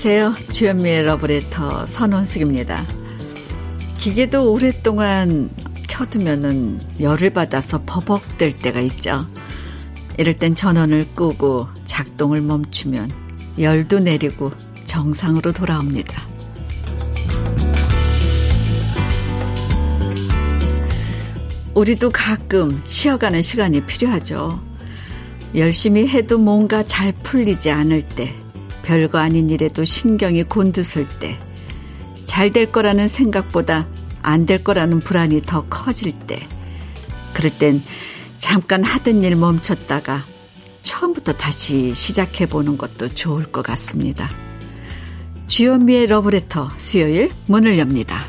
안녕하세요. 주현미의 러브레터 선원숙입니다. 기계도 오랫동안 켜두면은 열을 받아서 버벅될 때가 있죠. 이럴 땐 전원을 끄고 작동을 멈추면 열도 내리고 정상으로 돌아옵니다. 우리도 가끔 쉬어가는 시간이 필요하죠. 열심히 해도 뭔가 잘 풀리지 않을 때, 별거 아닌 일에도 신경이 곤두설 때, 잘 될 거라는 생각보다 안 될 거라는 불안이 더 커질 때, 그럴 땐 잠깐 하던 일 멈췄다가 처음부터 다시 시작해 보는 것도 좋을 것 같습니다. 주현미의 러브레터 수요일 문을 엽니다.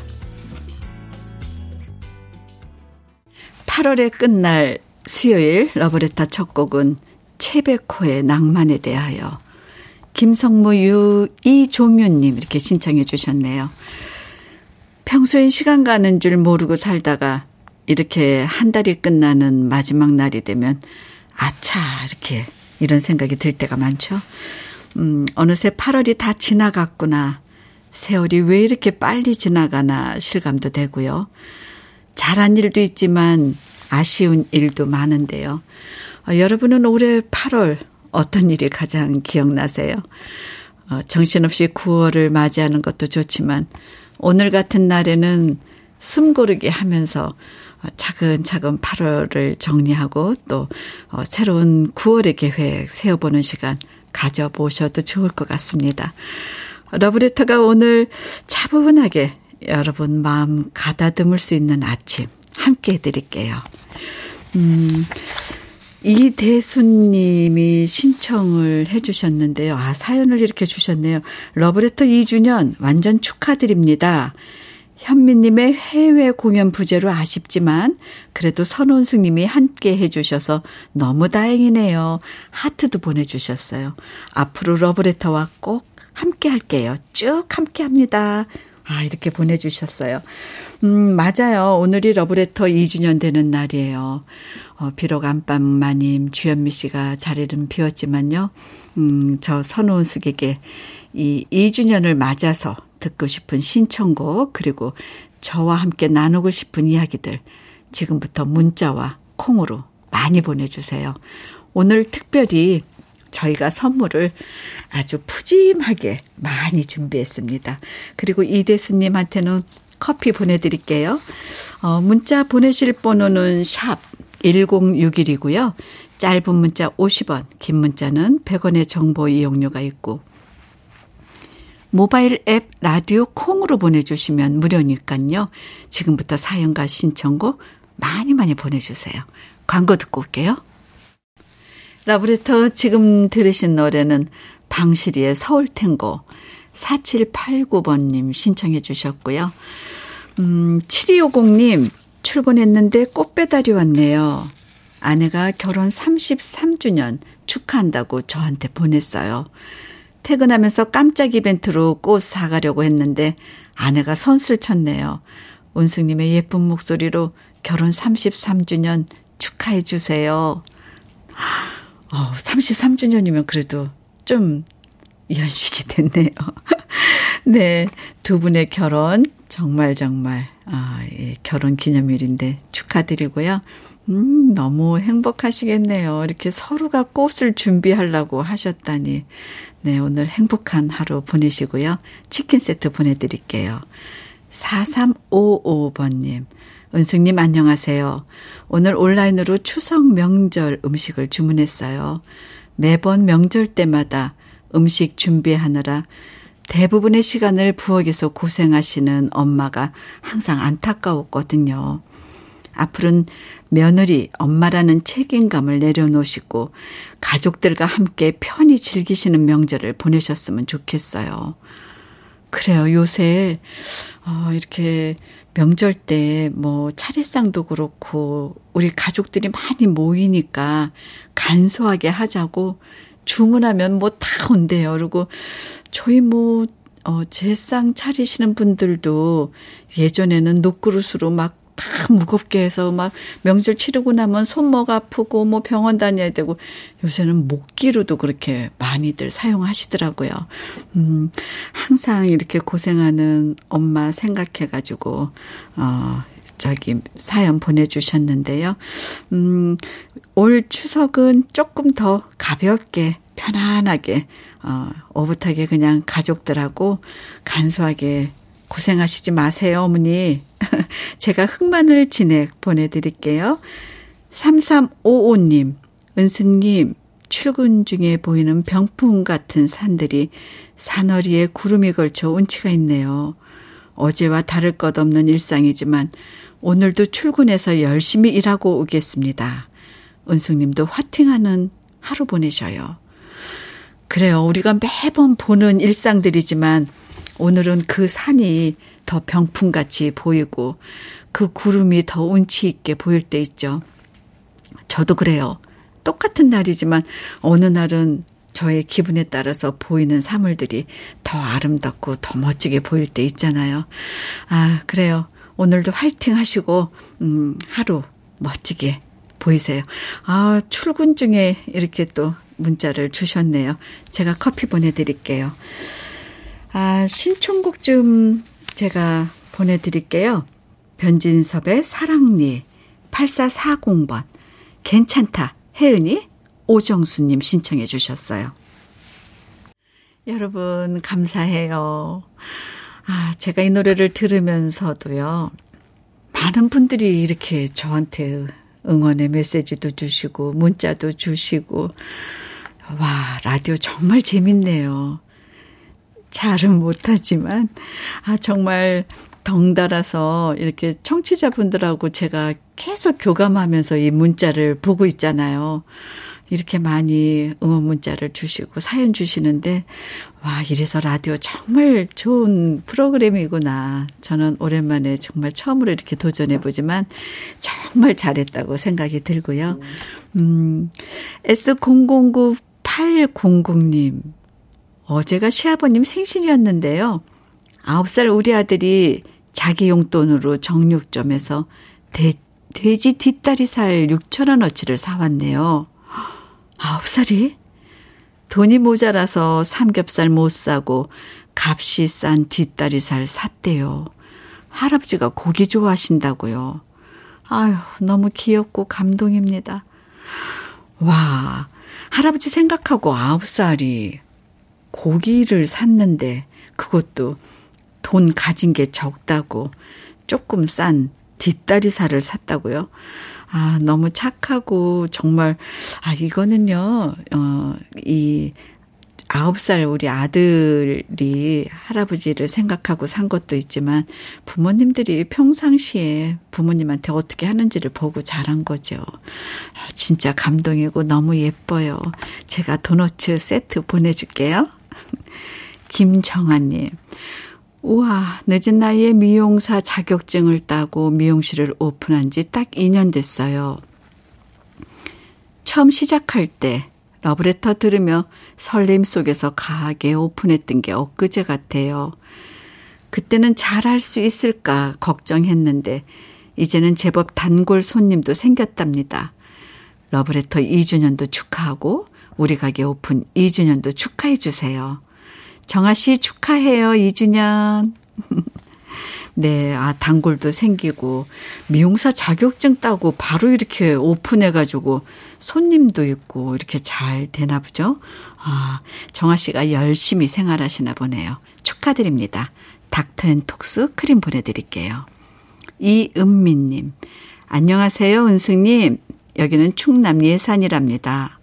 8월의 끝날 수요일 러브레터 첫 곡은 채베코의 낭만에 대하여 김성무 유 이종윤님 이렇게 신청해 주셨네요. 평소엔 시간 가는 줄 모르고 살다가 이렇게 한 달이 끝나는 마지막 날이 되면 아차 이렇게 이런 생각이 들 때가 많죠. 음, 어느새 8월이 다 지나갔구나. 세월이 왜 이렇게 빨리 지나가나 실감도 되고요. 잘한 일도 있지만 아쉬운 일도 많은데요. 어, 여러분은 올해 8월 어떤 일이 가장 기억나세요? 어, 정신없이 9월을 맞이하는 것도 좋지만 오늘 같은 날에는 숨 고르게 하면서 어, 차근차근 8월을 정리하고 또 어, 새로운 9월의 계획 세워보는 시간 가져보셔도 좋을 것 같습니다. 러브레터가 오늘 차분하게 여러분 마음 가다듬을 수 있는 아침 함께 해드릴게요. 음, 이대수님이 신청을 해주셨는데요. 아, 사연을 이렇게 주셨네요. 러브레터 2주년 완전 축하드립니다. 현미님의 해외 공연 부재로 아쉽지만 그래도 선원숙님이 함께 해주셔서 너무 다행이네요. 하트도 보내주셨어요. 앞으로 러브레터와 꼭 함께 할게요. 쭉 함께 합니다. 아, 이렇게 보내주셨어요. 음, 맞아요. 오늘이 러브레터 2주년 되는 날이에요. 어, 비록 안방마님, 주현미 씨가 자리는 비웠지만요. 음, 저 선호은숙에게 이 2주년을 맞아서 듣고 싶은 신청곡, 그리고 저와 함께 나누고 싶은 이야기들, 지금부터 문자와 콩으로 많이 보내주세요. 오늘 특별히 저희가 선물을 아주 푸짐하게 많이 준비했습니다. 그리고 이대수님한테는 커피 보내드릴게요. 어, 문자 보내실 번호는 샵 1061이고요. 짧은 문자 50원, 긴 문자는 100원의 정보 이용료가 있고, 모바일 앱 라디오 콩으로 보내주시면 무료니까요. 지금부터 사연과 신청곡 많이 많이 보내주세요. 광고 듣고 올게요. 라브레터 지금 들으신 노래는 방시리의 서울탱고 4789번님 신청해 주셨고요. 음, 7250님 출근했는데 꽃배달이 왔네요. 아내가 결혼 33주년 축하한다고 저한테 보냈어요. 퇴근하면서 깜짝 이벤트로 꽃 사가려고 했는데 아내가 선술 쳤네요. 운숙님의 예쁜 목소리로 결혼 33주년 축하해 주세요. 어, 33주년이면 그래도 좀 연식이 됐네요. 네. 두 분의 결혼 정말 정말 아, 예, 결혼 기념일인데 축하드리고요. 음, 너무 행복하시겠네요. 이렇게 서로가 꽃을 준비하려고 하셨다니. 네, 오늘 행복한 하루 보내시고요. 치킨 세트 보내드릴게요. 4355번님. 은숙님 안녕하세요. 오늘 온라인으로 추석 명절 음식을 주문했어요. 매번 명절 때마다 음식 준비하느라 대부분의 시간을 부엌에서 고생하시는 엄마가 항상 안타까웠거든요. 앞으로는 며느리, 엄마라는 책임감을 내려놓으시고 가족들과 함께 편히 즐기시는 명절을 보내셨으면 좋겠어요. 그래요. 요새, 어, 이렇게 명절 때 뭐 차례상도 그렇고 우리 가족들이 많이 모이니까 간소하게 하자고 주문하면 뭐 다 온대요. 그리고 저희 뭐 어, 제상 차리시는 분들도 예전에는 녹그릇으로 막 다 무겁게 해서 막 명절 치르고 나면 손목 아프고 뭐 병원 다녀야 되고 요새는 목기로도 그렇게 많이들 사용하시더라고요. 음, 항상 이렇게 고생하는 엄마 생각해가지고, 어, 저기 사연 보내주셨는데요. 음, 올 추석은 조금 더 가볍게, 편안하게, 어, 오붓하게 그냥 가족들하고 간소하게 고생하시지 마세요, 어머니. 제가 흑마늘 진액 보내드릴게요. 3355님, 은수님, 출근 중에 보이는 병풍 같은 산들이 산허리에 구름이 걸쳐 운치가 있네요. 어제와 다를 것 없는 일상이지만 오늘도 출근해서 열심히 일하고 오겠습니다. 은숙님도 화팅하는 하루 보내셔요. 그래요. 우리가 매번 보는 일상들이지만 오늘은 그 산이 더 병풍같이 보이고 그 구름이 더 운치 있게 보일 때 있죠. 저도 그래요. 똑같은 날이지만 어느 날은 저의 기분에 따라서 보이는 사물들이 더 아름답고 더 멋지게 보일 때 있잖아요. 아, 그래요. 오늘도 화이팅 하시고, 음, 하루 멋지게 보이세요. 아, 출근 중에 이렇게 또 문자를 주셨네요. 제가 커피 보내드릴게요. 아, 신청곡 좀 제가 보내드릴게요. 변진섭의 사랑니 8440번. 괜찮다. 혜은이 오정수님 신청해 주셨어요. 여러분, 감사해요. 아, 제가 이 노래를 들으면서도요, 많은 분들이 이렇게 저한테 응원의 메시지도 주시고, 문자도 주시고, 와, 라디오 정말 재밌네요. 잘은 못하지만, 아, 정말 덩달아서 이렇게 청취자분들하고 제가 계속 교감하면서 이 문자를 보고 있잖아요. 이렇게 많이 응원 문자를 주시고 사연 주시는데, 와, 이래서 라디오 정말 좋은 프로그램이구나. 저는 오랜만에 정말 처음으로 이렇게 도전해 보지만 정말 잘했다고 생각이 들고요. 음, S009800님. 어제가 시아버님 생신이었는데요. 9살 우리 아들이 자기 용돈으로 정육점에서 돼, 돼지 뒷다리 살 6천원어치를 사왔네요. 아홉 살이? 돈이 모자라서 삼겹살 못 사고 값이 싼 뒷다리 살 샀대요. 할아버지가 고기 좋아하신다고요. 아유, 너무 귀엽고 감동입니다. 와, 할아버지 생각하고 아홉 살이 고기를 샀는데 그것도 돈 가진 게 적다고 조금 싼 뒷다리 살을 샀다고요. 아, 너무 착하고 정말 아 이거는요. 어, 이 아홉 살 우리 아들이 할아버지를 생각하고 산 것도 있지만 부모님들이 평상시에 부모님한테 어떻게 하는지를 보고 자란 거죠. 아, 진짜 감동이고 너무 예뻐요. 제가 도너츠 세트 보내줄게요. 김정아님. 우와, 늦은 나이에 미용사 자격증을 따고 미용실을 오픈한 지 딱 2년 됐어요. 처음 시작할 때 러브레터 들으며 설렘 속에서 가게 오픈했던 게 엊그제 같아요. 그때는 잘할 수 있을까 걱정했는데 이제는 제법 단골 손님도 생겼답니다. 러브레터 2주년도 축하하고 우리 가게 오픈 2주년도 축하해 주세요. 정아 씨 축하해요. 2주년. 네, 아, 단골도 생기고, 미용사 자격증 따고 바로 이렇게 오픈해가지고, 손님도 있고, 이렇게 잘 되나 보죠? 아, 정아 씨가 열심히 생활하시나 보네요. 축하드립니다. 닥터 앤 톡스 크림 보내드릴게요. 이은미님, 안녕하세요, 은승님. 여기는 충남 예산이랍니다.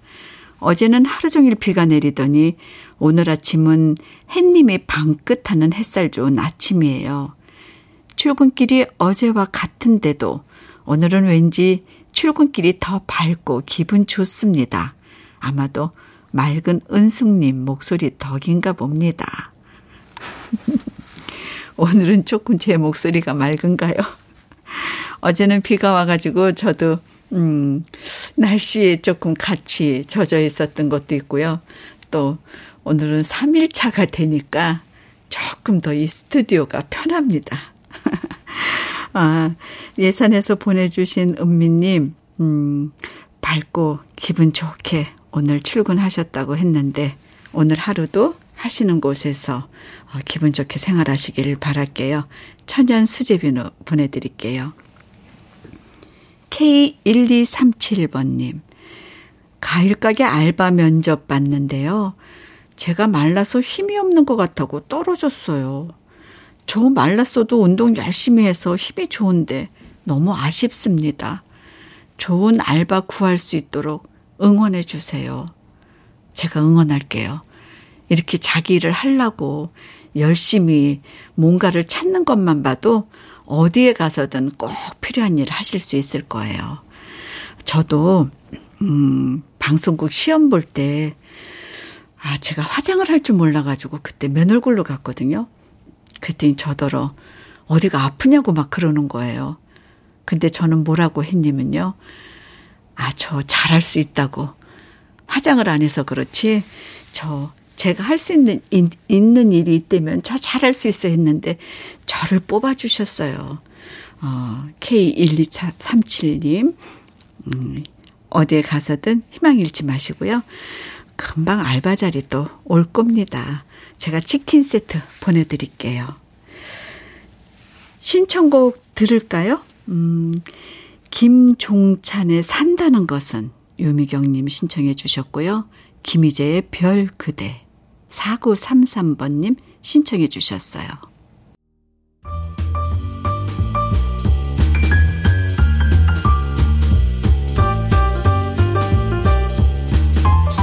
어제는 하루 종일 비가 내리더니 오늘 아침은 햇님이 방긋하는 햇살 좋은 아침이에요. 출근길이 어제와 같은데도 오늘은 왠지 출근길이 더 밝고 기분 좋습니다. 아마도 맑은 은숙님 목소리 덕인가 봅니다. 오늘은 조금 제 목소리가 맑은가요? 어제는 비가 와가지고 저도, 음, 날씨에 조금 같이 젖어 있었던 것도 있고요. 또 오늘은 3일차가 되니까 조금 더 이 스튜디오가 편합니다. 아, 예산에서 보내주신 은미님, 음, 밝고 기분 좋게 오늘 출근하셨다고 했는데, 오늘 하루도 하시는 곳에서 어, 기분 좋게 생활하시기를 바랄게요. 천연 수제비누 보내드릴게요. K1237번님. 과일가게 알바 면접 봤는데요. 제가 말라서 힘이 없는 것 같다고 떨어졌어요. 저 말랐어도 운동 열심히 해서 힘이 좋은데 너무 아쉽습니다. 좋은 알바 구할 수 있도록 응원해 주세요. 제가 응원할게요. 이렇게 자기 일을 하려고 열심히 뭔가를 찾는 것만 봐도 어디에 가서든 꼭 필요한 일을 하실 수 있을 거예요. 저도, 음, 방송국 시험 볼 때, 아, 제가 화장을 할 줄 몰라가지고 그때 맨 얼굴로 갔거든요. 그랬더니 저더러 어디가 아프냐고 막 그러는 거예요. 근데 저는 뭐라고 했냐면요. 아, 저 잘할 수 있다고. 화장을 안 해서 그렇지. 저 제가 할 수 있는, 있는 일이 있다면 저 잘할 수 있어 했는데 저를 뽑아 주셨어요. 어, K12437님, 음, 어디에 가서든 희망 잃지 마시고요. 금방 알바 자리 또 올 겁니다. 제가 치킨 세트 보내드릴게요. 신청곡 들을까요? 음, 김종찬의 산다는 것은 유미경님 신청해 주셨고요. 김희재의 별 그대 4933번님 신청해 주셨어요.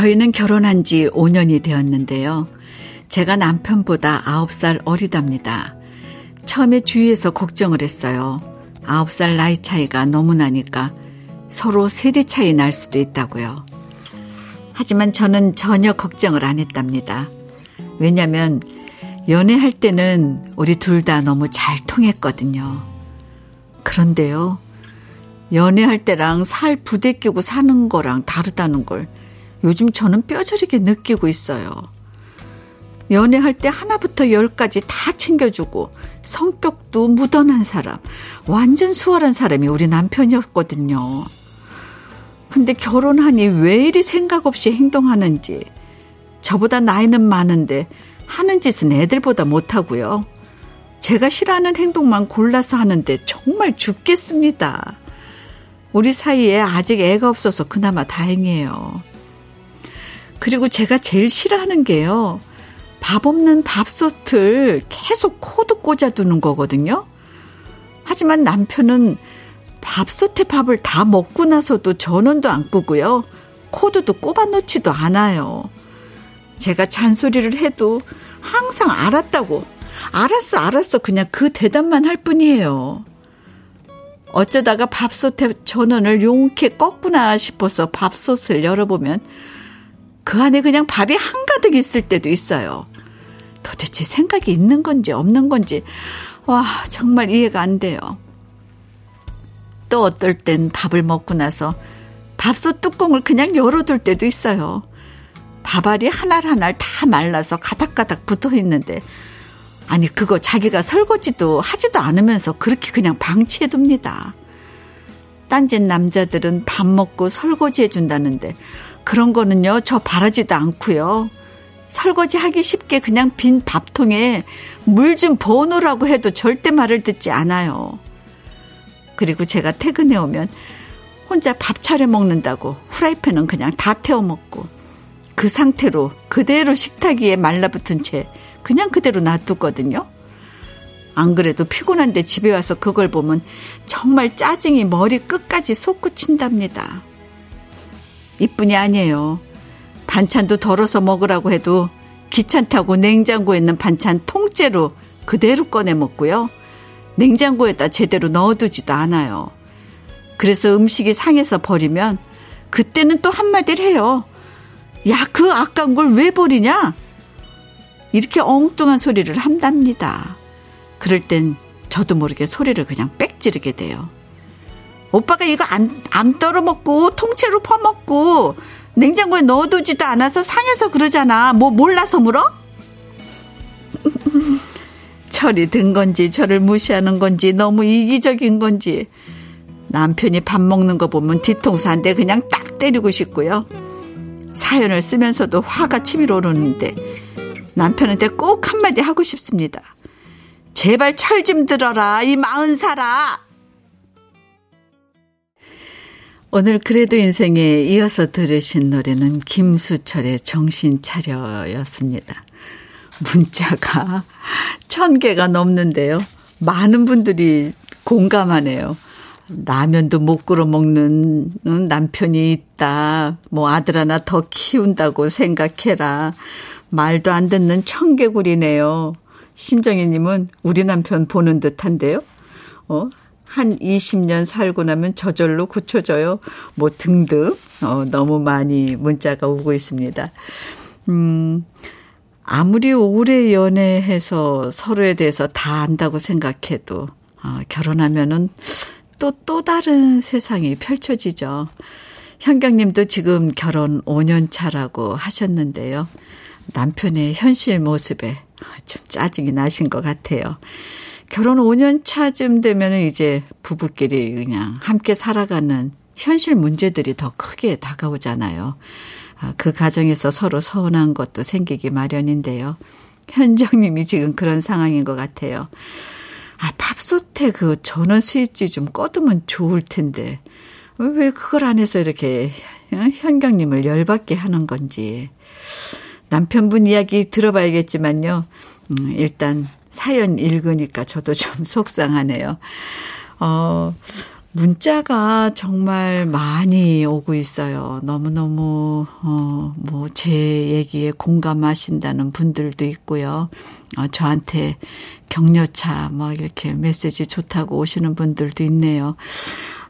저희는 결혼한 지 5년이 되었는데요. 제가 남편보다 9살 어리답니다. 처음에 주위에서 걱정을 했어요. 9살 나이 차이가 너무 나니까 서로 세대 차이 날 수도 있다고요. 하지만 저는 전혀 걱정을 안 했답니다. 왜냐면 연애할 때는 우리 둘 다 너무 잘 통했거든요. 그런데요, 연애할 때랑 살 부대끼고 사는 거랑 다르다는 걸 요즘 저는 뼈저리게 느끼고 있어요. 연애할 때 하나부터 열까지 다 챙겨주고 성격도 무던한 사람, 완전 수월한 사람이 우리 남편이었거든요. 근데 결혼하니 왜 이리 생각 없이 행동하는지. 저보다 나이는 많은데 하는 짓은 애들보다 못하고요. 제가 싫어하는 행동만 골라서 하는데 정말 죽겠습니다. 우리 사이에 아직 애가 없어서 그나마 다행이에요. 그리고 제가 제일 싫어하는 게요. 밥 없는 밥솥을 계속 코드 꽂아두는 거거든요. 하지만 남편은 밥솥에 밥을 다 먹고 나서도 전원도 안 끄고요. 코드도 꼽아 놓지도 않아요. 제가 잔소리를 해도 항상 알았다고, 알았어, 알았어. 그냥 그 대답만 할 뿐이에요. 어쩌다가 밥솥에 전원을 용케 껐구나 싶어서 밥솥을 열어보면 그 안에 그냥 밥이 한가득 있을 때도 있어요. 도대체 생각이 있는 건지 없는 건지, 와, 정말 이해가 안 돼요. 또 어떨 땐 밥을 먹고 나서 밥솥 뚜껑을 그냥 열어둘 때도 있어요. 밥알이 하날 다 말라서 가닥가닥 붙어 있는데, 아니, 그거 자기가 설거지도 하지도 않으면서 그렇게 그냥 방치해둡니다. 딴짓 남자들은 밥 먹고 설거지 해준다는데, 그런 거는요, 저 바라지도 않고요. 설거지 하기 쉽게 그냥 빈 밥통에 물좀 부어놓으라고 해도 절대 말을 듣지 않아요. 그리고 제가 퇴근해 오면 혼자 밥 차려 먹는다고 후라이팬은 그냥 다 태워 먹고 그 상태로 그대로 식탁 위에 말라붙은 채 그냥 그대로 놔두거든요. 안 그래도 피곤한데 집에 와서 그걸 보면 정말 짜증이 머리 끝까지 솟구친답니다. 이뿐이 아니에요. 반찬도 덜어서 먹으라고 해도 귀찮다고 냉장고에 있는 반찬 통째로 그대로 꺼내 먹고요. 냉장고에다 제대로 넣어두지도 않아요. 그래서 음식이 상해서 버리면 그때는 또 한마디를 해요. 야, 그 아까운 걸 왜 버리냐? 이렇게 엉뚱한 소리를 한답니다. 그럴 땐 저도 모르게 소리를 그냥 빽 지르게 돼요. 오빠가 이거 안, 안 떨어 먹고 통째로 퍼먹고 냉장고에 넣어두지도 않아서 상해서 그러잖아. 뭐 몰라서 물어? 철이 든 건지 저를 무시하는 건지 너무 이기적인 건지 남편이 밥 먹는 거 보면 뒤통수 한 대 그냥 딱 때리고 싶고요. 사연을 쓰면서도 화가 치밀어 오르는데 남편한테 꼭 한마디 하고 싶습니다. 제발 철 좀 들어라 이 마흔 살아. 오늘 그래도 인생에 이어서 들으신 노래는 김수철의 정신 차려였습니다. 문자가 천 개가 넘는데요. 많은 분들이 공감하네요. 라면도 못 끓여 먹는 남편이 있다. 뭐 아들 하나 더 키운다고 생각해라. 말도 안 듣는 청개구리네요. 신정희님은 우리 남편 보는 듯한데요. 어? 한 20년 살고 나면 저절로 고쳐져요. 뭐 등등. 어, 너무 많이 문자가 오고 있습니다. 음, 아무리 오래 연애해서 서로에 대해서 다 안다고 생각해도, 어, 결혼하면은 또, 또 다른 세상이 펼쳐지죠. 현경님도 지금 결혼 5년 차라고 하셨는데요. 남편의 현실 모습에 좀 짜증이 나신 것 같아요. 결혼 5년 차쯤 되면 이제 부부끼리 그냥 함께 살아가는 현실 문제들이 더 크게 다가오잖아요. 아, 그 가정에서 서로 서운한 것도 생기기 마련인데요. 현정님이 지금 그런 상황인 것 같아요. 아, 밥솥에 그 전원 스위치 좀 꺼두면 좋을 텐데. 왜 그걸 안 해서 이렇게 현경님을 열받게 하는 건지. 남편분 이야기 들어봐야겠지만요. 음, 일단 사연 읽으니까 저도 좀 속상하네요. 어, 문자가 정말 많이 오고 있어요. 너무너무, 어, 뭐, 제 얘기에 공감하신다는 분들도 있고요. 어, 저한테 격려차, 뭐, 이렇게 메시지 좋다고 오시는 분들도 있네요.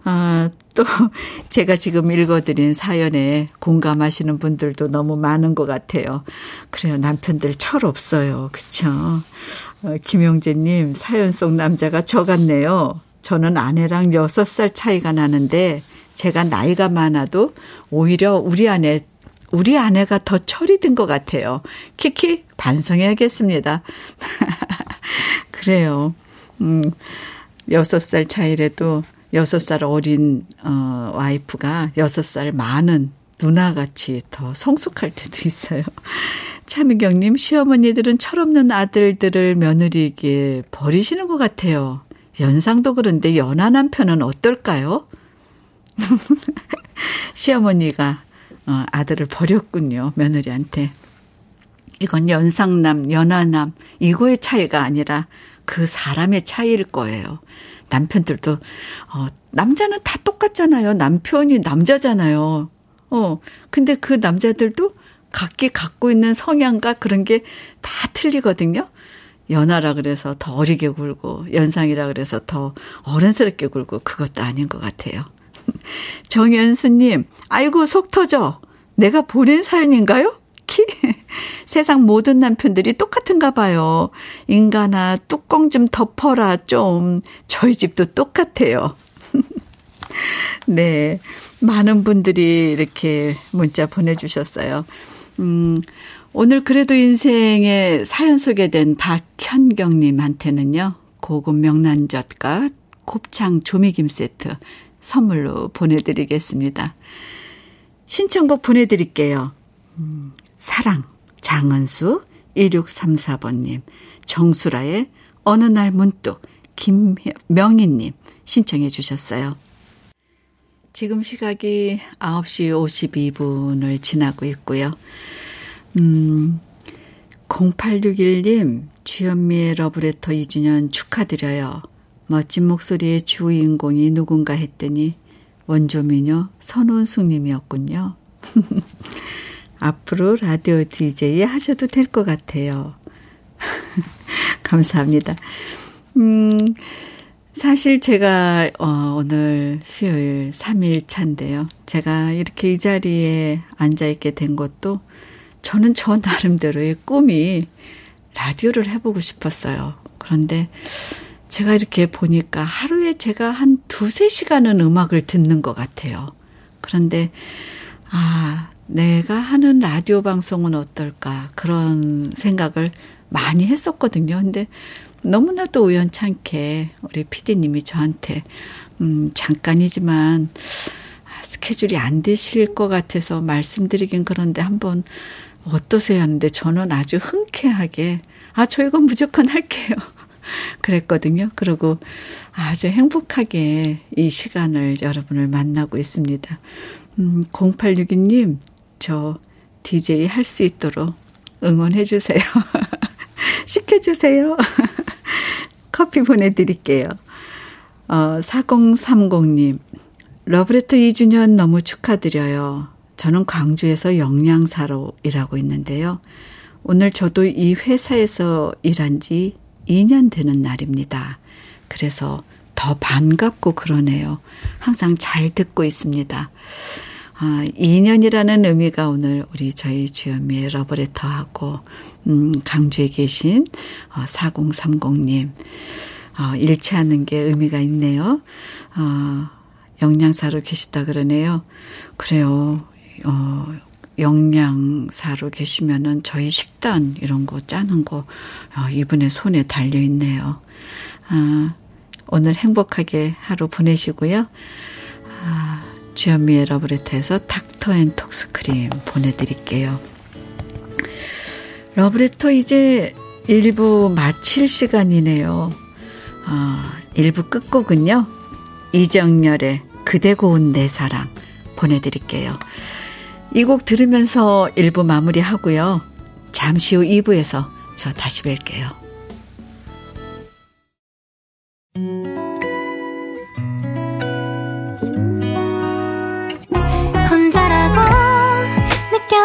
아, 또 제가 지금 읽어드린 사연에 공감하시는 분들도 너무 많은 것 같아요. 그래요. 남편들 철 없어요. 그쵸? 어, 김용재님, 사연 속 남자가 저 같네요. 저는 아내랑 6살 차이가 나는데 제가 나이가 많아도 오히려 우리 아내 우리 아내가 더 철이 든 것 같아요. 키키 반성해야겠습니다. 그래요. 음, 6살 차이라도 6살 어린 어 와이프가 6살 많은 누나같이 더 성숙할 때도 있어요. 차미경님, 시어머니들은 철없는 아들들을 며느리에게 버리시는 것 같아요. 연상도 그런데 연하 남 편은 어떨까요? 시어머니가 어, 아들을 버렸군요. 며느리한테. 이건 연상남, 연하남, 이거의 차이가 아니라 그 사람의 차이일 거예요. 남편들도, 어, 남자는 다 똑같잖아요. 남편이 남자잖아요. 어, 근데 그 남자들도 각기 갖고 있는 성향과 그런 게 다 틀리거든요. 연하라 그래서 더 어리게 굴고 연상이라 그래서 더 어른스럽게 굴고 그것도 아닌 것 같아요. 정연수님, 아이고 속 터져. 내가 보낸 사연인가요? 키? 세상 모든 남편들이 똑같은가 봐요. 인간아, 뚜껑 좀 덮어라, 좀. 저희 집도 똑같아요. 네. 많은 분들이 이렇게 문자 보내주셨어요. 음, 오늘 그래도 인생의 사연 소개된 박현경님한테는요, 고급 명란젓과 곱창 조미김 세트 선물로 보내드리겠습니다. 신청곡 보내드릴게요. 음, 사랑, 장은수, 1634번님, 정수라의 어느 날 문득, 김명희님 신청해 주셨어요. 지금 시각이 9시 52분을 지나고 있고요. 음, 0861님, 주현미의 러브레터 2주년 축하드려요. 멋진 목소리의 주인공이 누군가 했더니 원조미녀 선원숙님이었군요. 앞으로 라디오 DJ 하셔도 될 것 같아요. 감사합니다. 음, 사실 제가 어, 오늘 수요일 3일 차인데요. 제가 이렇게 이 자리에 앉아 있게 된 것도 저는 저 나름대로의 꿈이 라디오를 해보고 싶었어요. 그런데 제가 이렇게 보니까 하루에 제가 한 두세 시간은 음악을 듣는 것 같아요. 그런데, 아, 내가 하는 라디오 방송은 어떨까. 그런 생각을 많이 했었거든요. 근데 너무나도 우연찮게 우리 피디님이 저한테, 음, 잠깐이지만 스케줄이 안 되실 것 같아서 말씀드리긴 그런데 한번 어떠세요 하는데 저는 아주 흔쾌하게, 아, 저 이건 무조건 할게요. 그랬거든요. 그리고 아주 행복하게 이 시간을 여러분을 만나고 있습니다. 음, 0862님, 저 DJ 할 수 있도록 응원해 주세요. 시켜주세요. 커피 보내드릴게요. 어, 4030님, 러브레터 2주년 너무 축하드려요. 저는 광주에서 영양사로 일하고 있는데요. 오늘 저도 이 회사에서 일한 지 2년 되는 날입니다. 그래서 더 반갑고 그러네요. 항상 잘 듣고 있습니다. 아, 2년이라는 의미가 오늘 우리 저희 주현미의 러브레터하고, 음, 강주에 계신, 어, 4030님, 어, 일치하는 게 의미가 있네요. 어, 영양사로 계시다 그러네요. 그래요. 어, 영양사로 계시면은 저희 식단 이런 거 짜는 거 어, 이분의 손에 달려 있네요. 아, 오늘 행복하게 하루 보내시고요. 아, 주현미의 러브레터에서 닥터 앤 톡스 크림 보내드릴게요. 러브레터 이제 1부 마칠 시간이네요. 어, 1부 끝곡은요. 이정열의 그대 고운 내 사랑 보내드릴게요. 이 곡 들으면서 1부 마무리하고요. 잠시 후 2부에서 저 다시 뵐게요.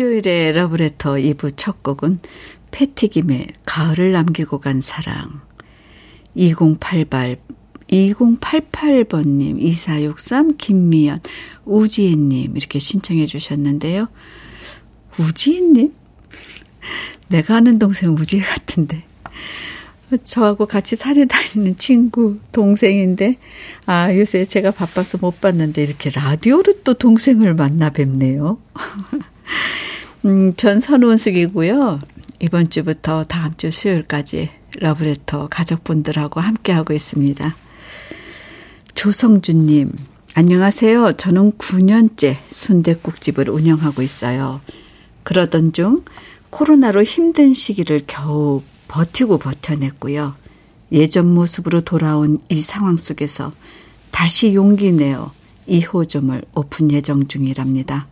수요일의 러브레터 2부 첫 곡은 패티김의 가을을 남기고 간 사랑 2088 2088번님, 2463, 김미연, 우지혜님, 이렇게 신청해 주셨는데요. 우지혜님? 내가 아는 동생 우지 같은데. 저하고 같이 산에 다니는 친구, 동생인데, 아, 요새 제가 바빠서 못 봤는데, 이렇게 라디오로 또 동생을 만나 뵙네요. 음, 전 선원숙이고요. 이번 주부터 다음 주 수요일까지 러브레터 가족분들하고 함께하고 있습니다. 조성준님, 안녕하세요. 저는 9년째 순대국집을 운영하고 있어요. 그러던 중 코로나로 힘든 시기를 겨우 버티고 버텨냈고요. 예전 모습으로 돌아온 이 상황 속에서 다시 용기 내어 2호점을 오픈 예정 중이랍니다.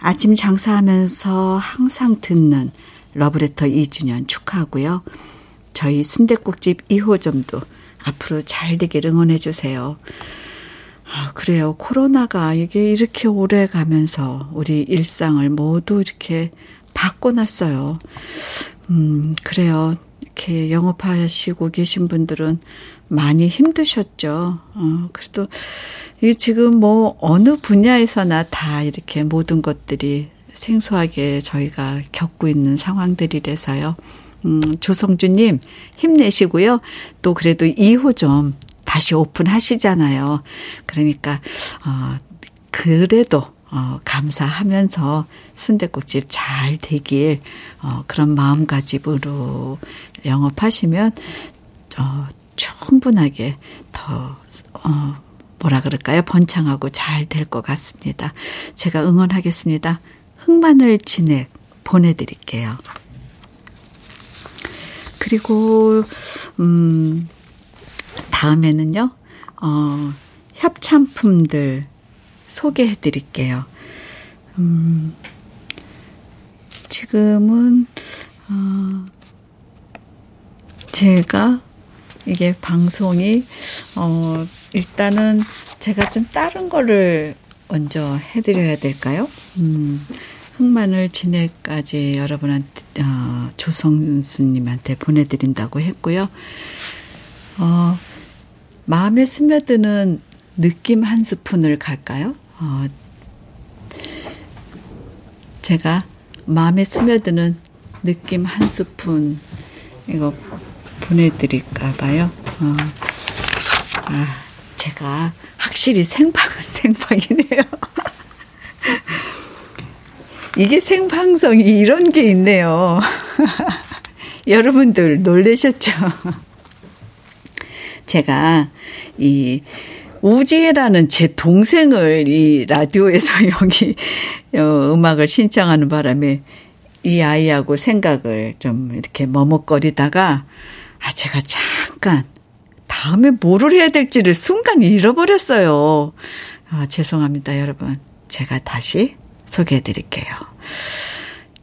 아침 장사하면서 항상 듣는 러브레터 2주년 축하하고요. 저희 순대국집 2호점도 앞으로 잘 되길 응원해 주세요. 아, 그래요. 코로나가 이게 이렇게 오래 가면서 우리 일상을 모두 이렇게 바꿔놨어요. 음, 그래요. 이렇게 영업하시고 계신 분들은 많이 힘드셨죠. 어, 그래도 이 지금 뭐 어느 분야에서나 다 이렇게 모든 것들이 생소하게 저희가 겪고 있는 상황들이라서요. 음, 조성주님 힘내시고요. 또 그래도 2호 좀 다시 오픈하시잖아요. 그러니까 어, 그래도 어, 감사하면서 순대국집 잘 되길 어, 그런 마음가짐으로 영업하시면 어, 충분하게 더 어, 뭐라 그럴까요? 번창하고 잘 될 것 같습니다. 제가 응원하겠습니다. 흑마늘 진액 보내드릴게요. 그리고, 음, 다음에는요, 어, 협찬품들 소개해 드릴게요. 음, 지금은, 어, 제가 이게 방송이, 어, 일단은 제가 좀 다른 거를 먼저 해드려야 될까요? 음, 흑마늘 진액까지 여러분한테, 어, 조성수님한테 보내드린다고 했고요. 어, 마음에 스며드는 느낌 한 스푼을 갈까요? 어, 제가 마음에 스며드는 느낌 한 스푼 이거 보내드릴까 봐요. 어. 아, 제가 확실히 생방, 생방이네요. 이게 생방송이 이런 게 있네요. 여러분들 놀라셨죠? 제가 이 우지혜라는 제 동생을 이 라디오에서 여기 어, 음악을 신청하는 바람에 이 아이하고 생각을 좀 이렇게 머뭇거리다가 아 제가 잠깐 다음에 뭐를 해야 될지를 순간 잃어버렸어요. 아, 죄송합니다, 여러분. 제가 다시 소개해 드릴게요.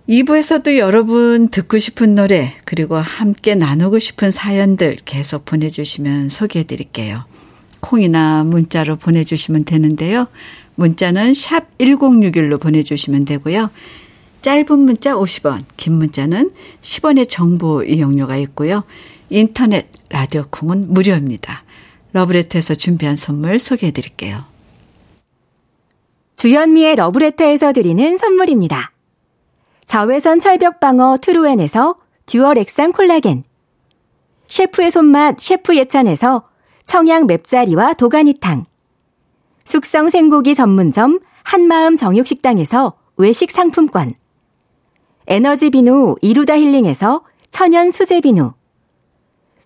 2부에서도 여러분 듣고 싶은 노래, 그리고 함께 나누고 싶은 사연들 계속 보내주시면 소개해 드릴게요. 콩이나 문자로 보내주시면 되는데요. 문자는 샵 1061로 보내주시면 되고요. 짧은 문자 50원, 긴 문자는 10원의 정보 이용료가 있고요. 인터넷 라디오 콩은 무료입니다. 러브레터에서 준비한 선물 소개해 드릴게요. 주현미의 러브레터에서 드리는 선물입니다. 자외선 철벽 방어 트루엔에서 dual 액상 콜라겐 셰프의 손맛 셰프 예찬에서 청양 맵자리와 도가니탕 숙성 생고기 전문점 한마음 정육식당에서 외식 상품권 에너지 비누 이루다 힐링에서 천연 수제 비누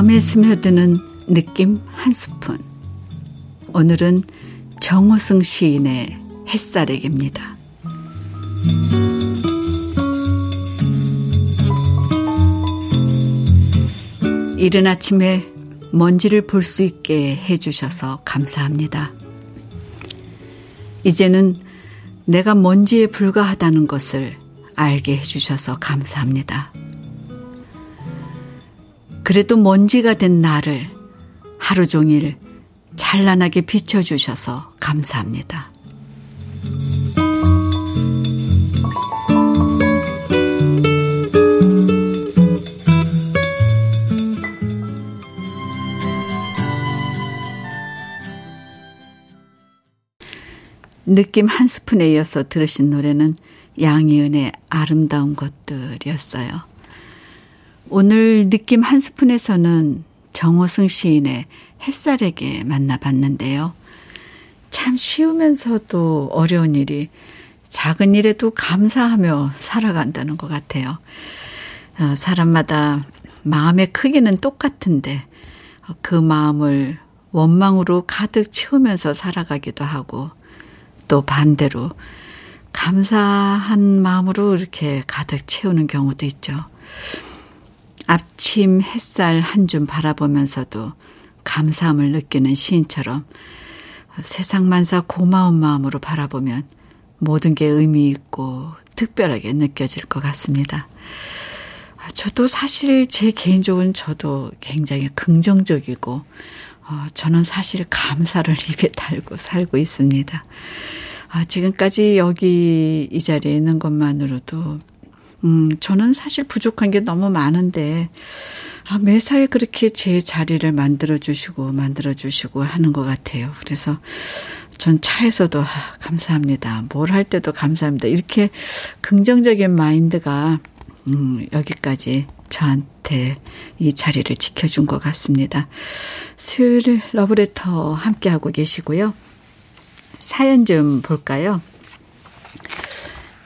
마음에 스며드는 느낌 한 스푼. 오늘은 정호승 시인의 햇살에게입니다. 이른 아침에 먼지를 볼 수 있게 해주셔서 감사합니다. 이제는 내가 먼지에 불과하다는 것을 알게 해주셔서 감사합니다. 그래도 먼지가 된 나를 하루 종일 찬란하게 비춰주셔서 감사합니다. 느낌 한 스푼에 이어서 들으신 노래는 양희은의 아름다운 것들이었어요. 오늘 느낌 한 스푼에서는 정호승 시인의 햇살에게 만나봤는데요. 참 쉬우면서도 어려운 일이 작은 일에도 감사하며 살아간다는 것 같아요. 어, 사람마다 마음의 크기는 똑같은데 그 마음을 원망으로 가득 채우면서 살아가기도 하고 또 반대로 감사한 마음으로 이렇게 가득 채우는 경우도 있죠. 아침 햇살 한 줌 바라보면서도 감사함을 느끼는 시인처럼 세상 만사 고마운 마음으로 바라보면 모든 게 의미 있고 특별하게 느껴질 것 같습니다. 저도 사실 제 개인적으로는 저도 굉장히 긍정적이고 어, 저는 사실 감사를 입에 달고 살고 있습니다. 아, 지금까지 여기 이 자리에 있는 것만으로도 음, 저는 사실 부족한 게 너무 많은데 아, 매사에 그렇게 제 자리를 만들어 주시고 만들어 주시고 하는 것 같아요. 그래서 전 차에서도 아, 감사합니다. 뭘 할 때도 감사합니다. 이렇게 긍정적인 마인드가 음, 여기까지 저한테 이 자리를 지켜준 것 같습니다. 수요일 러브레터 함께하고 계시고요. 사연 좀 볼까요?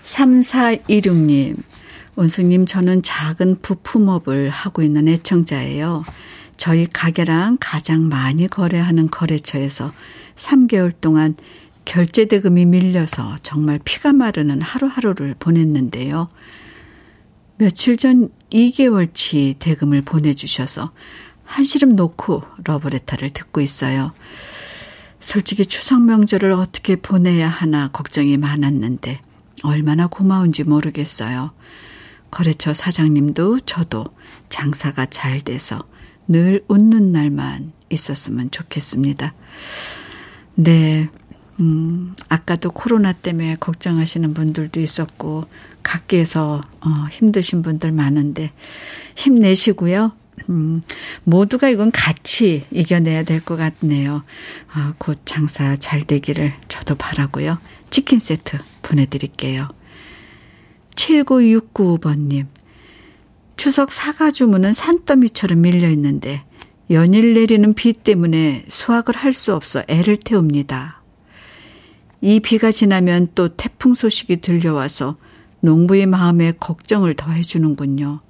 3416님, 원수님, 저는 작은 부품업을 하고 있는 애청자예요. 저희 가게랑 가장 많이 거래하는 거래처에서 3개월 동안 결제 대금이 밀려서 정말 피가 마르는 하루하루를 보냈는데요. 며칠 전 2개월치 대금을 보내주셔서 한시름 놓고 러브레터를 듣고 있어요. 솔직히 추석 명절을 어떻게 보내야 하나 걱정이 많았는데 얼마나 고마운지 모르겠어요. 거래처 사장님도 저도 장사가 잘 돼서 늘 웃는 날만 있었으면 좋겠습니다. 네, 음, 아까도 코로나 때문에 걱정하시는 분들도 있었고, 각계에서 어, 힘드신 분들 많은데, 힘내시고요. 음, 모두가 이건 같이 이겨내야 될 것 같네요. 아, 곧 장사 잘 되기를 저도 바라고요. 치킨 세트 보내드릴게요. 7969번님. 추석 사과 주문은 산더미처럼 밀려 있는데 연일 내리는 비 때문에 수확을 할 수 없어 애를 태웁니다. 이 비가 지나면 또 태풍 소식이 들려와서 농부의 마음에 걱정을 더해주는군요.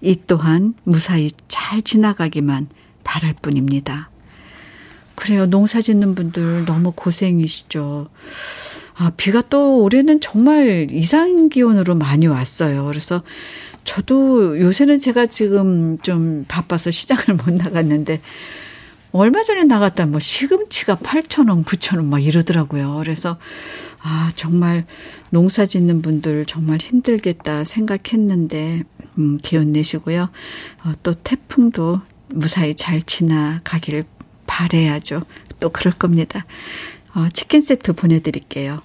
이 또한 무사히 잘 지나가기만 바랄 뿐입니다. 그래요. 농사 짓는 분들 너무 고생이시죠. 아, 비가 또 올해는 정말 이상 기온으로 많이 왔어요. 그래서 저도 요새는 제가 지금 좀 바빠서 시장을 못 나갔는데 얼마 전에 나갔다 뭐 시금치가 8,000원, 9,000원 막 이러더라고요. 그래서 아, 정말 농사 짓는 분들 정말 힘들겠다 생각했는데 음, 기운 내시고요. 어, 또 태풍도 무사히 잘 지나가기를 바래야죠. 또 그럴 겁니다. 어, 치킨 세트 보내드릴게요.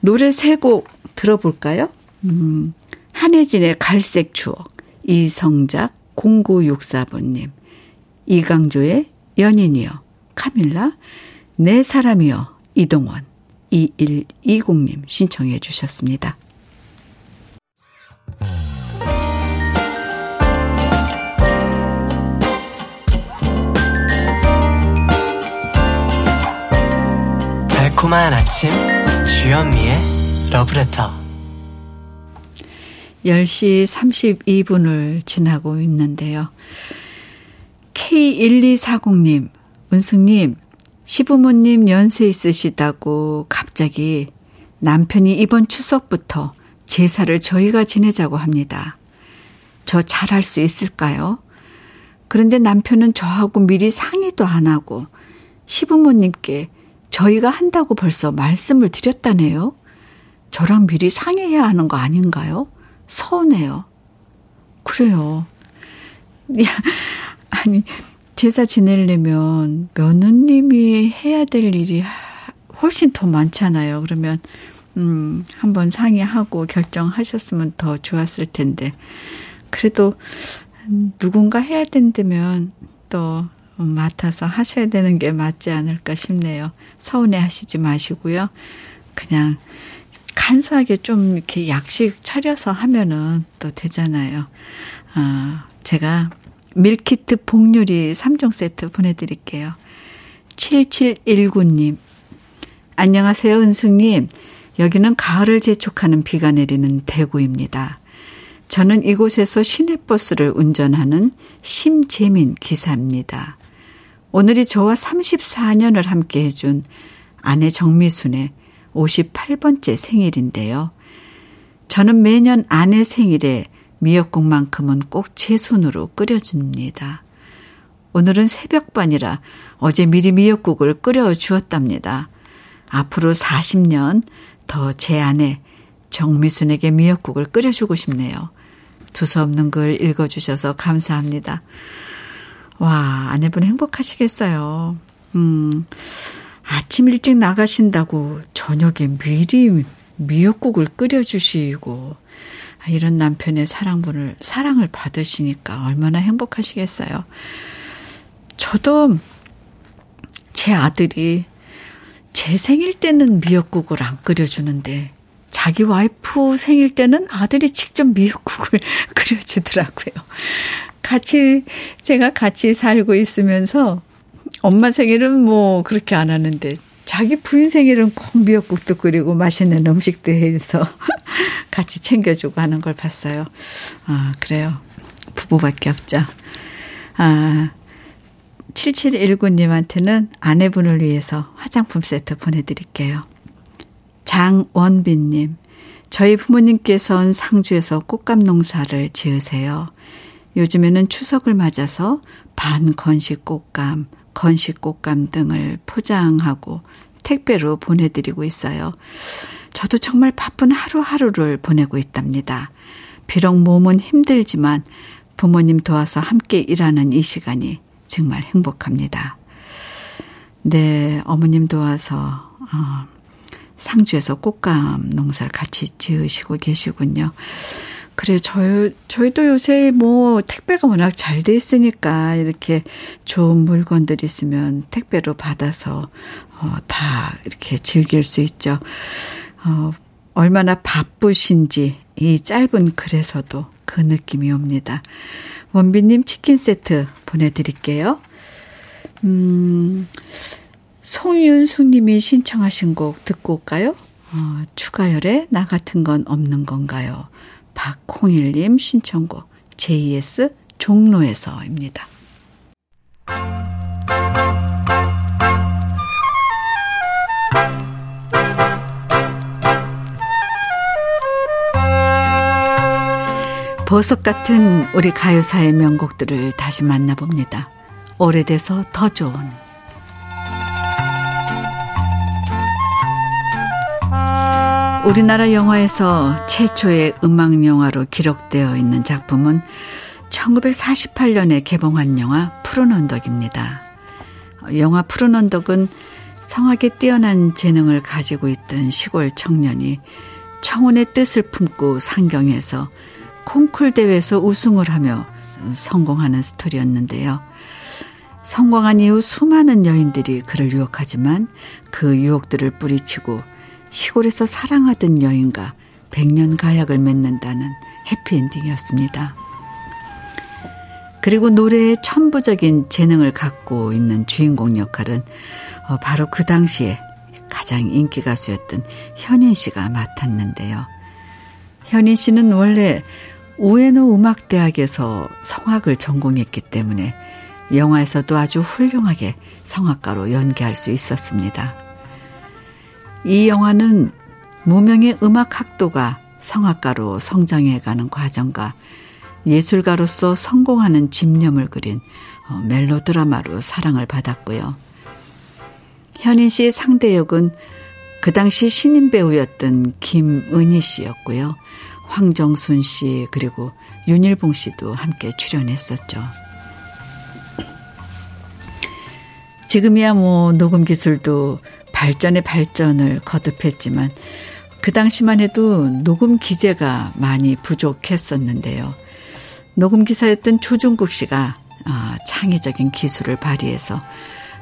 노래 세 곡 들어볼까요? 음, 한혜진의 갈색 추억, 이성작 0964번님, 이강조의 연인이여, 카밀라, 내 사람이여, 이동원, 2120님 신청해 주셨습니다. 달콤한 아침 주현미의 러브레터 10시 32분을 지나고 있는데요. K1240님, 은숙님, 시부모님 연세 있으시다고 갑자기 남편이 이번 추석부터 제사를 저희가 지내자고 합니다. 저 잘할 수 있을까요? 그런데 남편은 저하고 미리 상의도 안 하고 시부모님께 저희가 한다고 벌써 말씀을 드렸다네요. 저랑 미리 상의해야 하는 거 아닌가요? 서운해요. 그래요. 야, 아니, 제사 지내려면 며느님이 해야 될 일이 훨씬 더 많잖아요. 그러면, 음, 한번 상의하고 결정하셨으면 더 좋았을 텐데. 그래도 누군가 해야 된다면 또 맡아서 하셔야 되는 게 맞지 않을까 싶네요. 서운해 하시지 마시고요. 그냥 간소하게 좀 이렇게 약식 차려서 하면은 또 되잖아요. 아, 제가 밀키트 복요리 3종 세트 보내드릴게요. 7719님. 안녕하세요, 은숙님. 여기는 가을을 재촉하는 비가 내리는 대구입니다. 저는 이곳에서 시내버스를 운전하는 심재민 기사입니다. 오늘이 저와 34년을 함께 해준 아내 정미순의 58번째 생일인데요. 저는 매년 아내 생일에 미역국만큼은 꼭 제 손으로 끓여줍니다. 오늘은 새벽반이라 어제 미리 미역국을 끓여 주었답니다. 앞으로 40년 더 제 아내 정미순에게 미역국을 끓여주고 싶네요. 두서없는 글 읽어주셔서 감사합니다. 와, 아내분 행복하시겠어요. 음, 아침 일찍 나가신다고 저녁에 미리 미역국을 끓여주시고, 아, 이런 남편의 사랑분을, 사랑을 받으시니까 얼마나 행복하시겠어요. 저도 제 아들이 제 생일 때는 미역국을 안 끓여주는데, 자기 와이프 생일 때는 아들이 직접 미역국을 끓여주더라고요. 같이, 제가 같이 살고 있으면서 엄마 생일은 뭐 그렇게 안 하는데 자기 부인 생일은 꼭 미역국도 끓이고 맛있는 음식도 해서 같이 챙겨주고 하는 걸 봤어요. 아, 그래요. 부부밖에 없죠. 아, 7719님한테는 아내분을 위해서 화장품 세트 보내드릴게요. 장원빈님, 저희 부모님께서는 상주에서 꽃감 농사를 지으세요. 요즘에는 추석을 맞아서 반 건식 꽃감, 건식 꽃감 등을 포장하고 택배로 보내드리고 있어요. 저도 정말 바쁜 하루하루를 보내고 있답니다. 비록 몸은 힘들지만 부모님 도와서 함께 일하는 이 시간이 정말 행복합니다. 네, 어머님 도와서, 어, 상주에서 꽃감 농사를 같이 지으시고 계시군요. 그래, 저, 저희도 요새 뭐 택배가 워낙 잘 돼 있으니까 이렇게 좋은 물건들 있으면 택배로 받아서, 어, 다 이렇게 즐길 수 있죠. 어, 얼마나 바쁘신지 이 짧은 글에서도 그 느낌이 옵니다. 원빈님 치킨 세트 보내드릴게요. 음, 송윤숙 님이 신청하신 곡 듣고 올까요? 어, 추가열에 나 같은 건 없는 건가요? 박홍일님 신청곡 JS 종로에서입니다. 보석 같은 우리 가요사의 명곡들을 다시 만나봅니다. 오래돼서 더 좋은 우리나라 영화에서 최초의 음악 영화로 기록되어 있는 작품은 1948년에 개봉한 영화 푸른 언덕입니다. 영화 푸른 언덕은 성악에 뛰어난 재능을 가지고 있던 시골 청년이 청혼의 뜻을 품고 상경해서 콩쿨 대회에서 우승을 하며 성공하는 스토리였는데요. 성공한 이후 수많은 여인들이 그를 유혹하지만 그 유혹들을 뿌리치고 시골에서 사랑하던 여인과 백년 가약을 맺는다는 해피엔딩이었습니다. 그리고 노래의 천부적인 재능을 갖고 있는 주인공 역할은 어, 바로 그 당시에 가장 인기 가수였던 현인 씨가 맡았는데요. 현인 씨는 원래 우에노 음악대학에서 성악을 전공했기 때문에 영화에서도 아주 훌륭하게 성악가로 연기할 수 있었습니다. 이 영화는 무명의 음악 학도가 성악가로 성장해가는 과정과 예술가로서 성공하는 집념을 그린 어, 멜로드라마로 사랑을 받았고요. 현인 씨의 상대 역은 그 당시 신인 배우였던 김은희 씨였고요. 황정순 씨 그리고 윤일봉 씨도 함께 출연했었죠. 지금이야 뭐 녹음 기술도 발전의 발전을 거듭했지만 그 당시만 해도 녹음 기재가 많이 부족했었는데요. 녹음 기사였던 조종국 씨가 아, 창의적인 기술을 발휘해서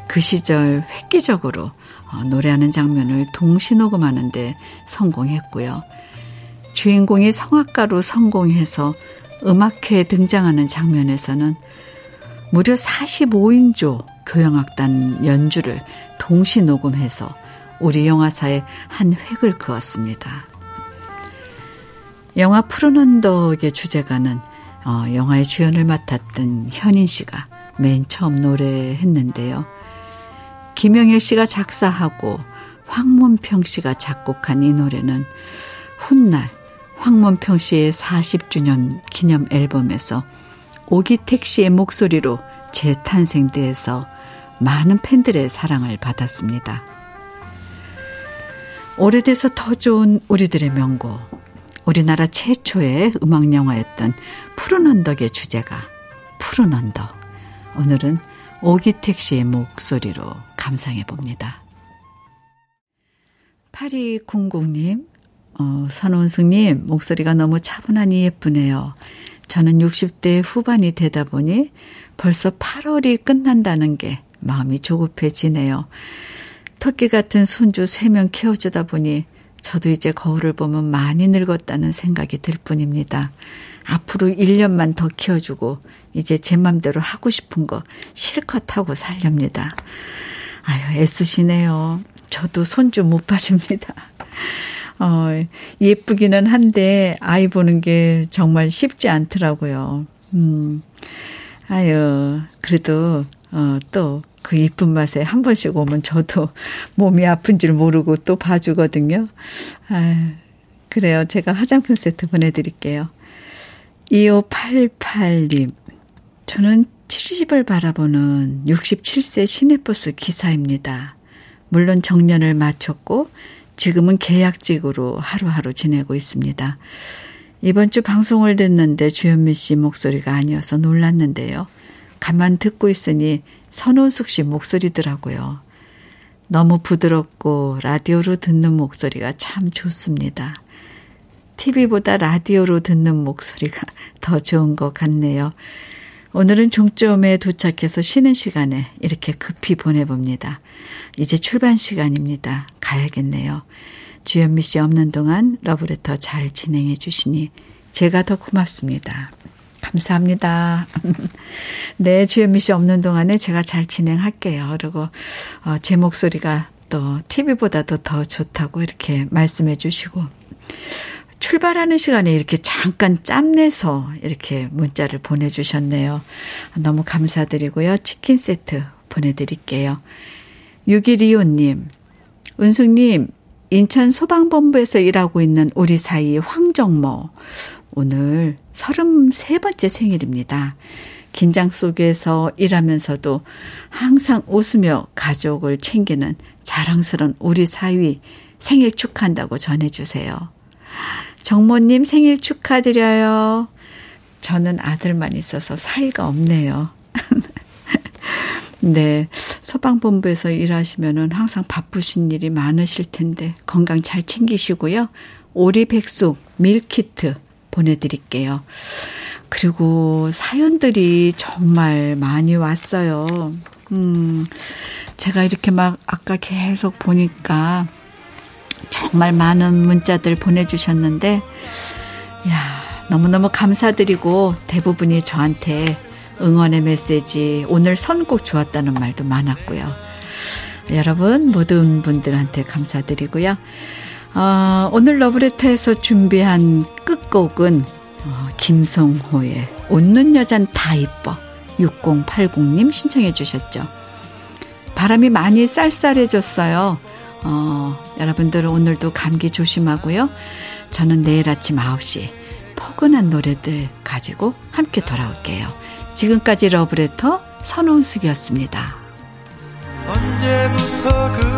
그 시절 획기적으로 어, 노래하는 장면을 동시 녹음하는데 성공했고요. 주인공이 성악가로 성공해서 음악회에 등장하는 장면에서는 무려 45인조 교향악단 연주를 동시 녹음해서 우리 영화사에 한 획을 그었습니다. 영화 푸른 언덕의 주제가는 어, 영화의 주연을 맡았던 현인 씨가 맨 처음 노래했는데요. 김영일 씨가 작사하고 황문평 씨가 작곡한 이 노래는 훗날 황문평 씨의 40주년 기념 앨범에서 오기택 씨의 목소리로 재탄생돼서 많은 팬들의 사랑을 받았습니다. 오래돼서 더 좋은 우리들의 명곡, 우리나라 최초의 음악 영화였던 푸른 언덕의 주제가 푸른 언덕. 오늘은 오기택 씨의 목소리로 감상해 봅니다. 8200님, 어, 선원승님, 목소리가 너무 차분하니 예쁘네요. 저는 60대 후반이 되다 보니 벌써 8월이 끝난다는 게 마음이 조급해지네요. 토끼 같은 손주 3명 키워주다 보니 저도 이제 거울을 보면 많이 늙었다는 생각이 들 뿐입니다. 앞으로 1년만 더 키워주고 이제 제 맘대로 하고 싶은 거 실컷 하고 살렵니다. 아유, 애쓰시네요. 저도 손주 못 봐줍니다. 어, 예쁘기는 한데 아이 보는 게 정말 쉽지 않더라고요. 음. 아유, 그래도 어, 또 그 이쁜 맛에 한 번씩 오면 저도 몸이 아픈 줄 모르고 또 봐주거든요. 아유, 그래요. 제가 화장품 세트 보내드릴게요. 2588님. 저는 70을 바라보는 67세 시내버스 기사입니다. 물론 정년을 마쳤고 지금은 계약직으로 하루하루 지내고 있습니다. 이번 주 방송을 듣는데 주현미 씨 목소리가 아니어서 놀랐는데요. 가만 듣고 있으니 선호숙 씨 목소리더라고요. 너무 부드럽고 라디오로 듣는 목소리가 참 좋습니다. TV보다 라디오로 듣는 목소리가 더 좋은 것 같네요. 오늘은 종점에 도착해서 쉬는 시간에 이렇게 급히 보내봅니다. 이제 출발 시간입니다. 가야겠네요. 주현미 씨 없는 동안 러브레터 잘 진행해 주시니 제가 더 고맙습니다. 감사합니다. 네, 주현미 씨 없는 동안에 제가 잘 진행할게요. 그리고 어, 제 목소리가 또 TV보다도 더 좋다고 이렇게 말씀해 주시고 출발하는 시간에 이렇게 잠깐 짬내서 이렇게 문자를 보내주셨네요. 너무 감사드리고요. 치킨 세트 보내드릴게요. 6125님, 은숙님, 인천 소방본부에서 일하고 있는 우리 사이 황정모. 오늘 33번째 생일입니다. 긴장 속에서 일하면서도 항상 웃으며 가족을 챙기는 자랑스러운 우리 사위 생일 축하한다고 전해주세요. 정모님 생일 축하드려요. 저는 아들만 있어서 사이가 없네요. 네. 소방본부에서 일하시면은 항상 바쁘신 일이 많으실 텐데 건강 잘 챙기시고요. 오리백숙 밀키트 보내드릴게요. 그리고 사연들이 정말 많이 왔어요. 음, 제가 이렇게 막 아까 계속 보니까 정말 많은 문자들 보내주셨는데, 야 너무너무 감사드리고 대부분이 저한테 응원의 메시지, 오늘 선곡 좋았다는 말도 많았고요. 여러분, 모든 분들한테 감사드리고요. 어, 오늘 러브레터에서 준비한 끝 곡은 어, 김성호의 웃는 여잔 다 이뻐 6080님 신청해 주셨죠. 바람이 많이 쌀쌀해졌어요. 어, 여러분들 오늘도 감기 조심하고요. 저는 내일 아침 9시 포근한 노래들 가지고 함께 돌아올게요. 지금까지 러브레터 선원숙이었습니다. 언제부터